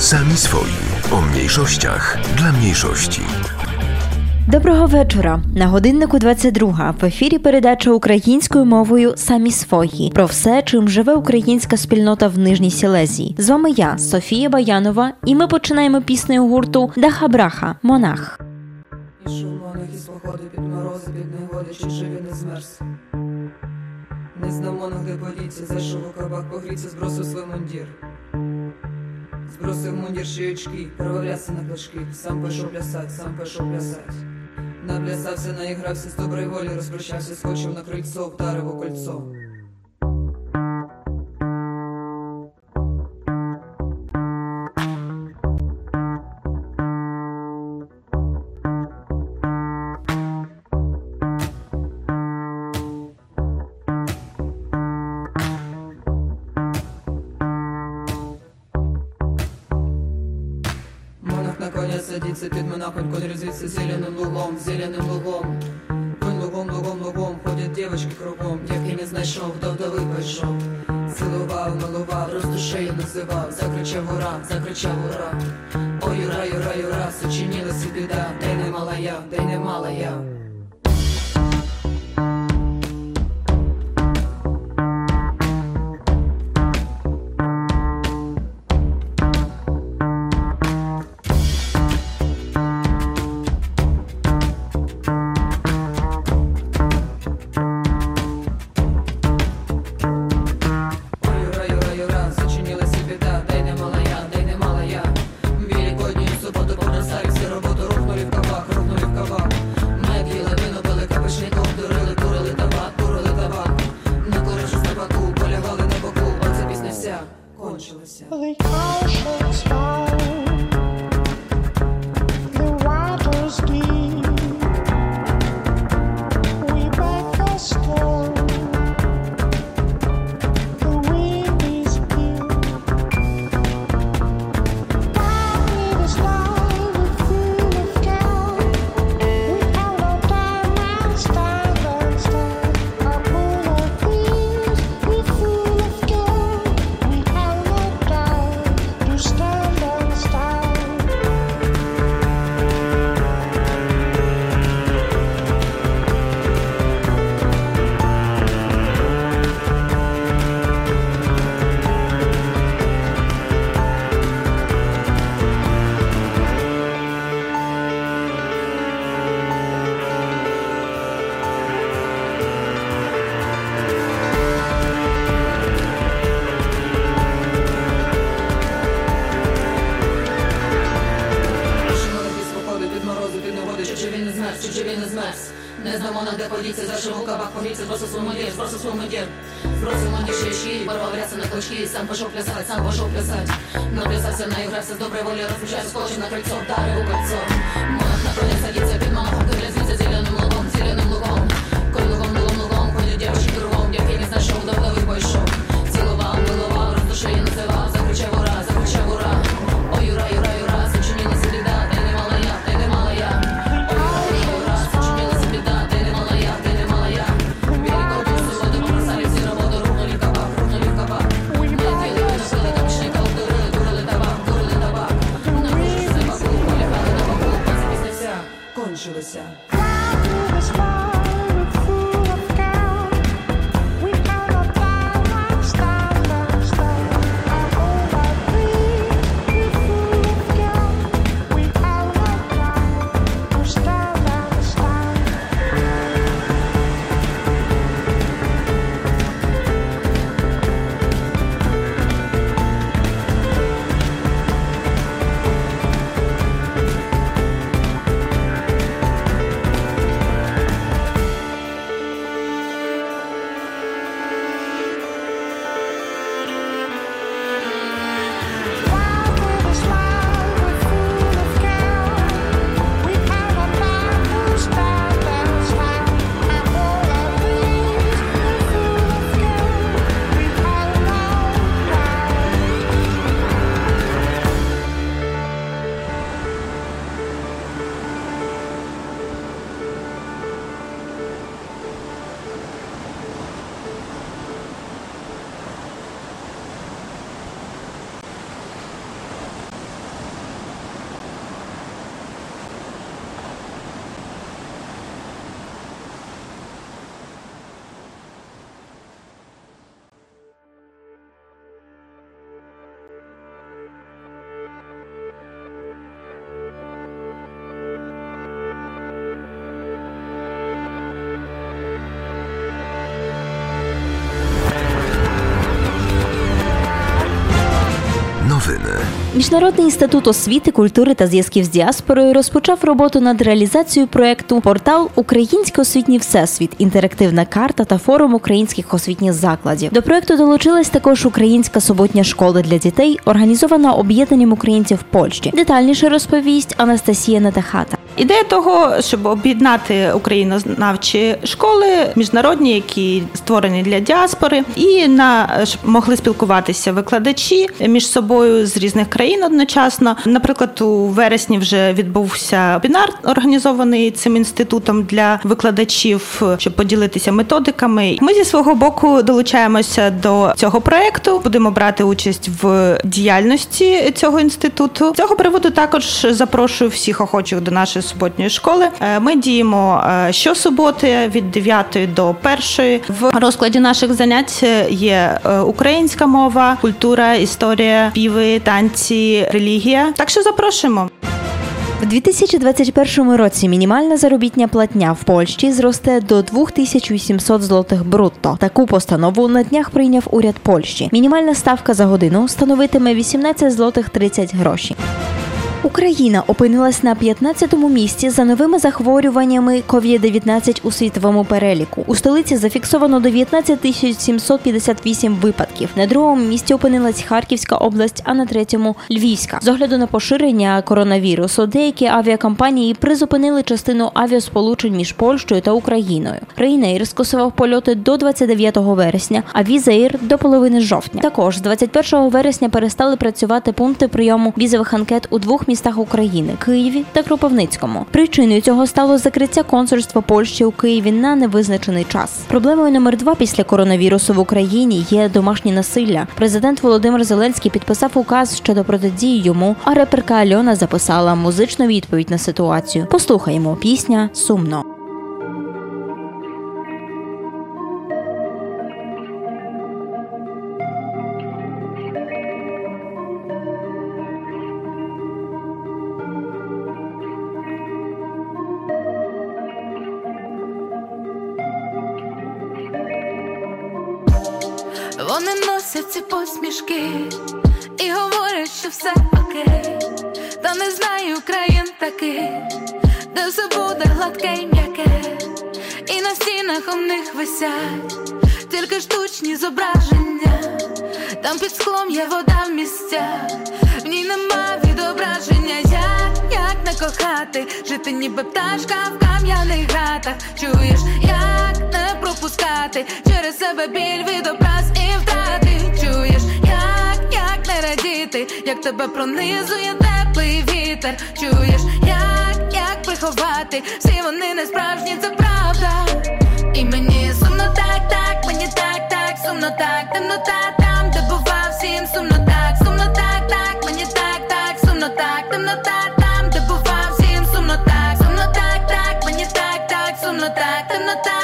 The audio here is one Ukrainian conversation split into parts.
Sami swoi. O mniejszościach dla mniejszości. Доброго вечора. На годиннику 22. В ефірі передача українською мовою самі свої про все, чим живе українська спільнота в Нижній Сілезії. З вами я, Софія Баянова, і ми починаємо піснею гурту Даха Браха Монах. Ішов монах із походу під морози, під негоди, чи живі не змерз. Не знав монах, де подіться, зайшов у кабак, погріться, збросив свій мундір. Збросив мундір ще очки, провалявся на клашки, сам пішов плясать, сам пішов плясать. Наплясався, наігрався з доброї волі, розпрощався, скочив на крильцо, вдарив у кольцо. Садиться під монахом, зеленым лугом, зеленым лугом. Конь лугом, лугом, лугом, ходят девочки кругом, як і не знайшов, до вдови пішов. Цілував, милував, роздушею називав, закричав ура, закричав ура. Ой, юра, юра, юра, сочинилась і біда, де не мала я, де не мала я. Сам пішов плясать, сам пішов плясать. Наплясався, наігрався з доброї волі, розпочав, скочив на крильцо, вдарив у кольцо. Міжнародний інститут освіти, культури та зв'язків з діаспорою розпочав роботу над реалізацією проекту Портал Український освітній всесвіт, інтерактивна карта та форум українських освітніх закладів. До проекту долучилась також українська суботня школа для дітей, організована об'єднанням українців Польщі. Детальніше розповість Анастасія Натахата. Ідея того, щоб об'єднати українознавчі школи міжнародні, які створені для діаспори, і на щоб могли спілкуватися викладачі між собою з різних країн одночасно. Наприклад, у вересні вже відбувся вебінар, організований цим інститутом для викладачів, щоб поділитися методиками. Ми зі свого боку долучаємося до цього проекту. Будемо брати участь в діяльності цього інституту. З Цього приводу також запрошую всіх охочих до нашої суботньої школи. Е, Ми діємо е, щосуботи від 9 до 1. В розкладі наших занять є е, українська мова, культура, історія, співи, танці, релігія. Так що запрошуємо. В 2021 році мінімальна заробітня платня в Польщі зросте до 2800 злотих брутто. Таку постанову на днях прийняв уряд Польщі. Мінімальна ставка за годину становитиме 18 злотих 30 грошей. Україна опинилась на 15-му місці за новими захворюваннями COVID-19 у світовому переліку. У столиці зафіксовано 19 тисяч 758 випадків. На другому місці опинилась Харківська область, а на третьому Львівська. З огляду на поширення коронавірусу, деякі авіакомпанії призупинили частину авіасполучень між Польщею та Україною. Ryanair скасував польоти до 29 вересня, а Візаїр до половини жовтня. Також з 21 вересня перестали працювати пункти прийому візових анкет у двох містах України Києві та Кропивницькому. Причиною цього стало закриття консульства Польщі у Києві на невизначений час. Проблемою номер два після коронавірусу в Україні є домашнє насилля. Президент Володимир Зеленський підписав указ щодо протидії йому, а реперка Альона записала музичну відповідь на ситуацію. Послухаємо пісня сумно. Посмішки і говорять, що все окей, та не знаю країн таких, де все буде гладке й м'яке, і на стінах у них висять тільки штучні зображення, там під склом є вода в місцях, в ній нема відображення. Як, не кохати, жити ніби пташка в кам'яних гратах. Чуєш, як не пропускати? Через себе біль від образ і втрати. Чуєш, як, тебе пронизує теплий вітер. Чуєш, як, як приховати, всі вони не справжні, це правда. І мені сумно так, так, мені так, так, сумно так, темнота там, де бува всім сумно так, сумно так, так, мені так, так, сумно так, темнота там, де бува всім сумно так, сумно так, так, мені так, так, сумно так, темнота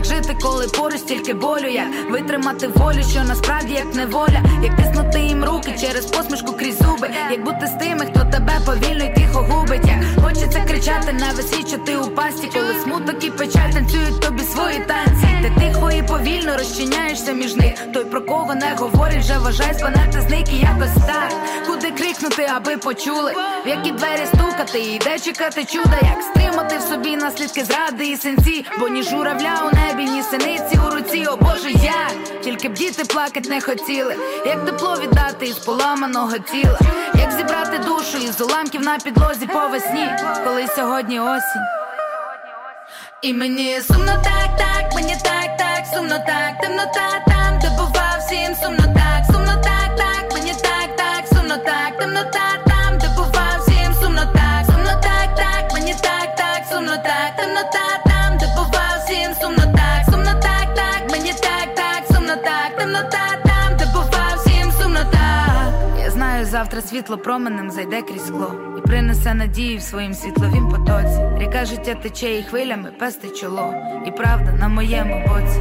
Як жити, коли поруч стільки болю, як витримати волю, що насправді як неволя, як тиснути їм руки через посмішку крізь зуби, як бути з тими, хто тебе повільно й тихо губить, як хочеться кричати на весь світ, що ти у пасті, коли смуток і печаль танцюють тобі свої танці. Ти тихо і повільно розчиняєшся між них. Той про кого не говорить, вже вважай спанати з них і якось так. Куди крикнути, аби почули, в які двері стукати, і де чекати чуда, як стримати в собі наслідки зради і сенці, бо ні журавля у небі, ні синиці у руці, о Боже, як? Тільки б діти плакать не хотіли, як тепло віддати із поламаного тіла, як зібрати душу із уламків на підлозі по весні, коли сьогодні осінь. І мені сумно так, так, мені так, так, сумно так, темнота там, де бува всім сумно так, сумно так, так, мені так, так, сумно так, темнота завтра світло променем зайде крізь скло і принесе надію в своїм світловім потоці. Ріка життя тече і хвилями пести чоло, і правда на моєму боці.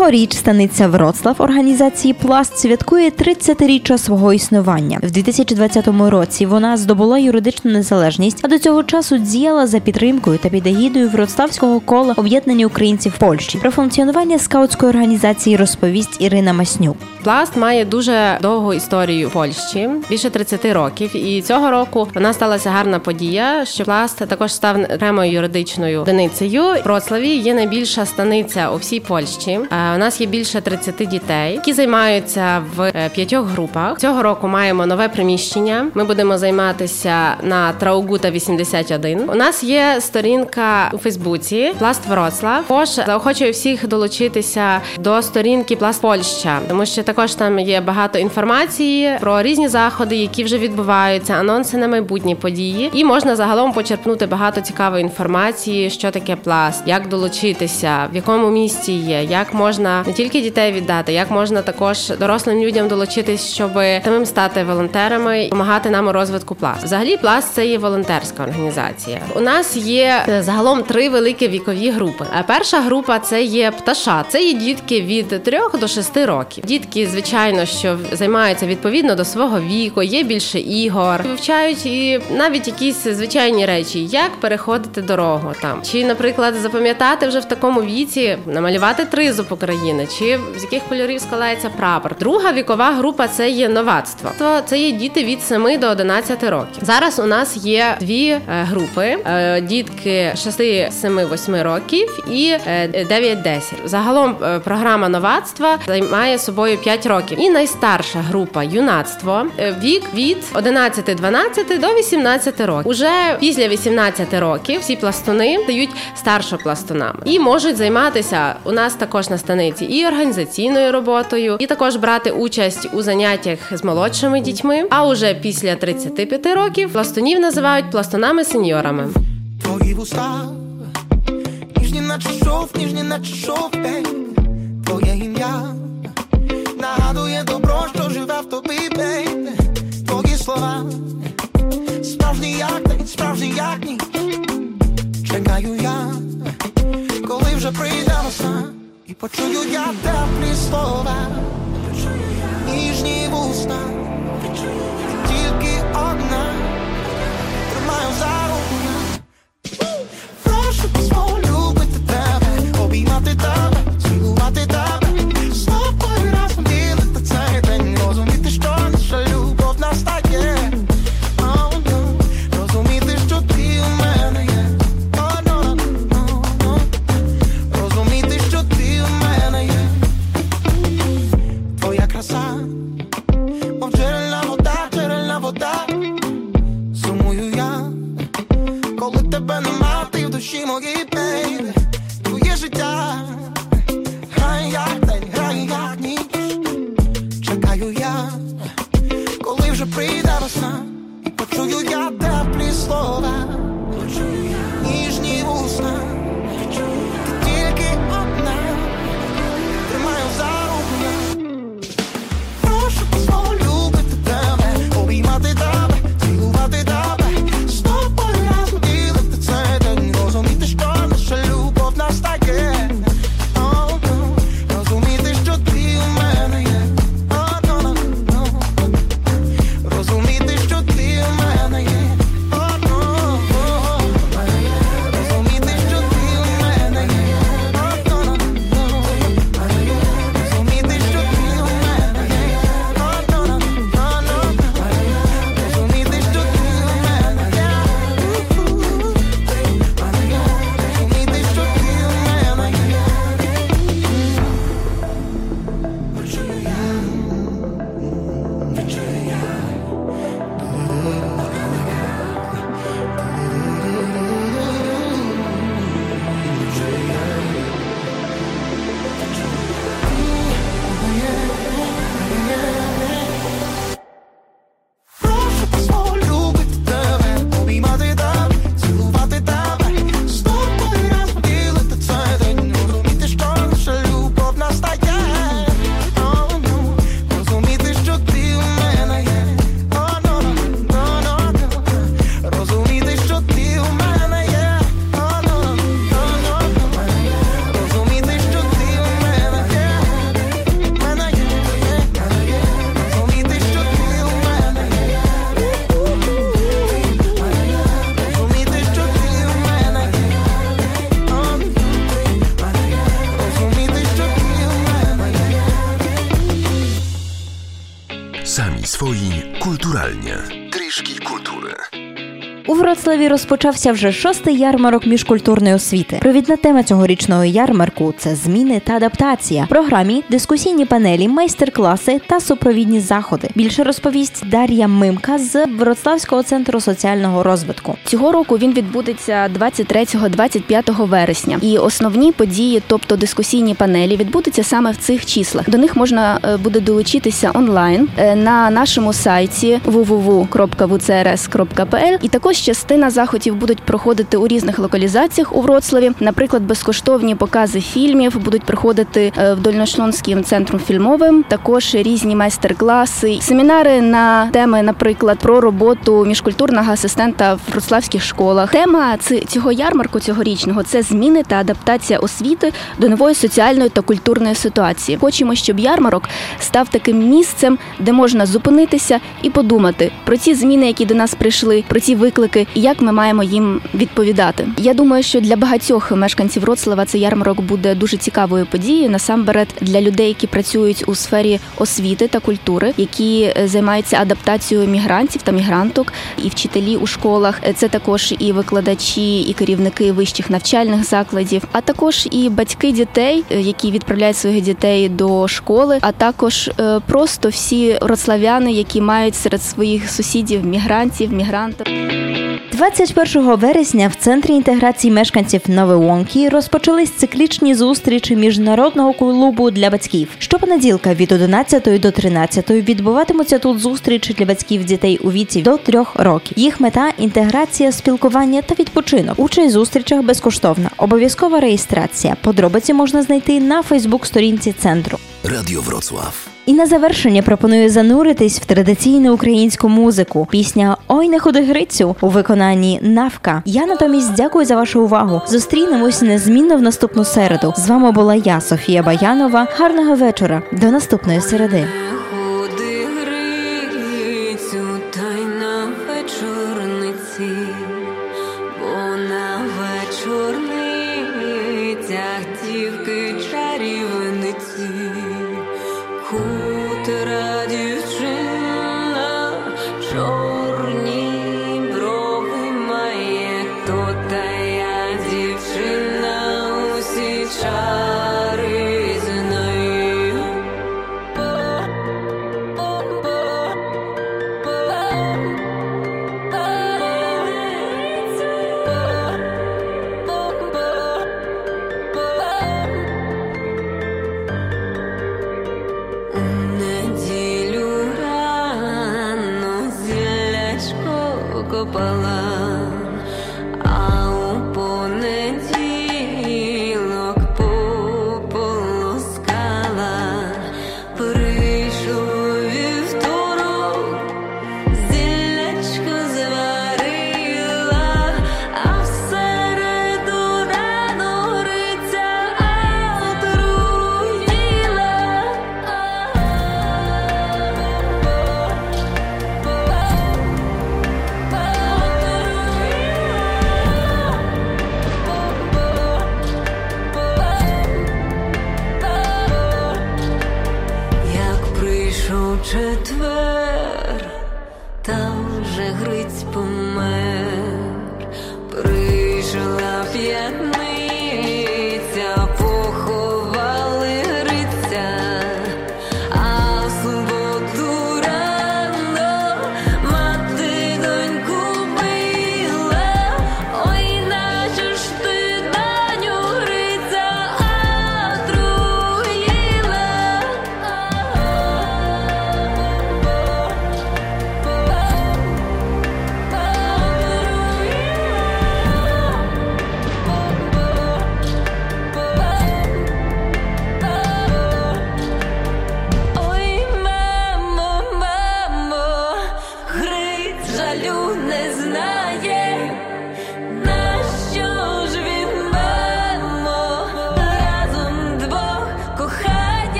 Цьогоріч станиця Вроцлав організації Пласт святкує 30-річчя свого існування. В 2020 році вона здобула юридичну незалежність, а до цього часу діяла за підтримкою та під егідою Вроцлавського кола об'єднання українців Польщі. Про функціонування скаутської організації розповість Ірина Маснюк. Пласт має дуже довгу історію в Польщі, більше 30 років. І цього року нас сталася гарна подія, що пласт також став окремою юридичною одиницею. В Вроцлаві є найбільша станиця у всій Польщі. Е, У нас є більше 30 дітей, які займаються в е, п'ятьох групах. Цього року маємо нове приміщення. Ми будемо займатися на Траугута 81. У нас є сторінка у Фейсбуці Пласт Вроцлав. Також заохочую всіх долучитися до сторінки Пласт Польща, тому що також там є багато інформації про різні заходи, які вже відбуваються, анонси на майбутні події. І можна загалом почерпнути багато цікавої інформації, що таке пласт, як долучитися, в якому місці є, як можна не тільки дітей віддати, як можна також дорослим людям долучитись, щоб самим стати волонтерами і допомагати нам у розвитку пласт. Взагалі, пласт це є волонтерська організація. У нас є е, загалом три великі вікові групи. А перша група це є пташа. Це є дітки від 3 до 6 років. Дітки, звичайно, що займаються відповідно до свого віку, є більше ігор, вивчають і навіть якісь звичайні речі, як переходити дорогу там, чи, наприклад, запам'ятати вже в такому віці, намалювати тризуб України, чи з яких кольорів складається прапор. Друга вікова група це є новацтво. Це є діти від 7 до 11 років. Зараз у нас є дві е, групи: е, дітки 6, 7, 8 років і е, 9-10. Загалом е, програма новацтва займає собою 5 років. І найстарша група юнацтво вік від 11-12 до 18 років. Уже після 18 років всі пластуни стають старшопластунами і можуть займатися у нас також на станиці і організаційною роботою, і також брати участь у заняттях з молодшими дітьми. А уже після 35 років пластунів називають пластунами-сеньорами. Твої вуста, ніжні наче шов, ніжні наче шов, твоє ім'я нагадує добро, що живе в тобі, бейбі Твої слова, справжні як день, справжні як ніч Чекаю я, коли вже прийде І почую я теплі слова Sami swoi kulturalnie. Kryszki kultury. У Вроцлаві розпочався вже шостий ярмарок міжкультурної освіти. Провідна тема цьогорічного ярмарку це зміни та адаптація. В програмі дискусійні панелі, майстер-класи та супровідні заходи. Більше розповість Дар'я Мимка з Вроцлавського центру соціального розвитку. Цього року він відбудеться 23-25 вересня. І основні події, тобто дискусійні панелі, відбудуться саме в цих числах. До них можна е, буде долучитися онлайн е, на нашому сайті www.vcrs.pl. І також частина заходів будуть проходити у різних локалізаціях у Вроцлаві. Наприклад, безкоштовні покази фільмів будуть проходити е, в Дольношлонським центром фільмовим. Також різні майстер-класи, семінари на теми, наприклад, про роботу міжкультурного асистента в вроцлавських школах. Тема цього ярмарку цьогорічного це зміни та адаптація освіти до нової соціальної та культурної ситуації. Хочемо, щоб ярмарок став таким місцем, де можна зупинитися і подумати про ці зміни, які до нас прийшли, про ці виклики, і як ми маємо їм відповідати. Я думаю, що для багатьох мешканців Вроцлава цей ярмарок буде дуже цікавою подією. Насамперед для людей, які працюють у сфері освіти та культури, які е, займаються адаптацією мігрантів та мігранток, і вчителі у школах. Е, Це також і викладачі, і керівники вищих навчальних закладів, а також і батьки дітей, е, які відправляють своїх дітей до школи, а також просто всі вроцлавяни, які мають серед своїх сусідів мігрантів, мігрантів. 21 вересня в центрі інтеграції мешканців Новоонкі розпочались циклічні зустрічі міжнародного клубу для батьків. Щопонеділка від 11 до 13 відбуватимуться тут зустрічі для батьків дітей у віці до 3 років. Їх мета інтеграція, спілкування та відпочинок. Участь в зустрічах безкоштовна. Обов'язкова реєстрація. Подробиці можна знайти на Фейсбук-сторінці центру. Radio Wrocław. І на завершення пропоную зануритись в традиційну українську музику. Пісня Ой не ходи Грицю у виконанні Навка. Я натомість дякую за вашу увагу. Зустрінемось незмінно в наступну середу. З вами була я, Софія Баянова. Гарного вечора. До наступної середи.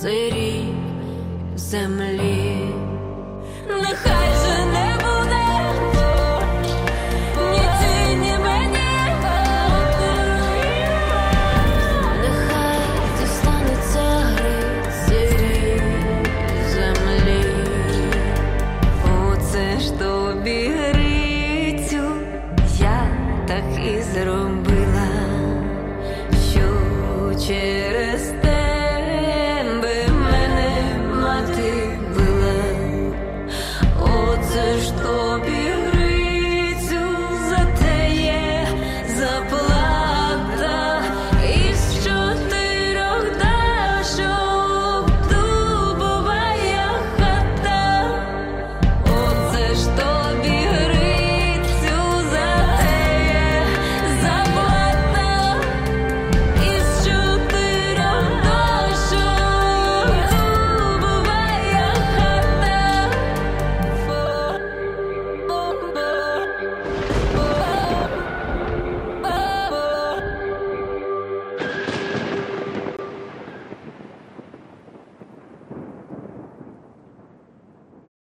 сирі земля.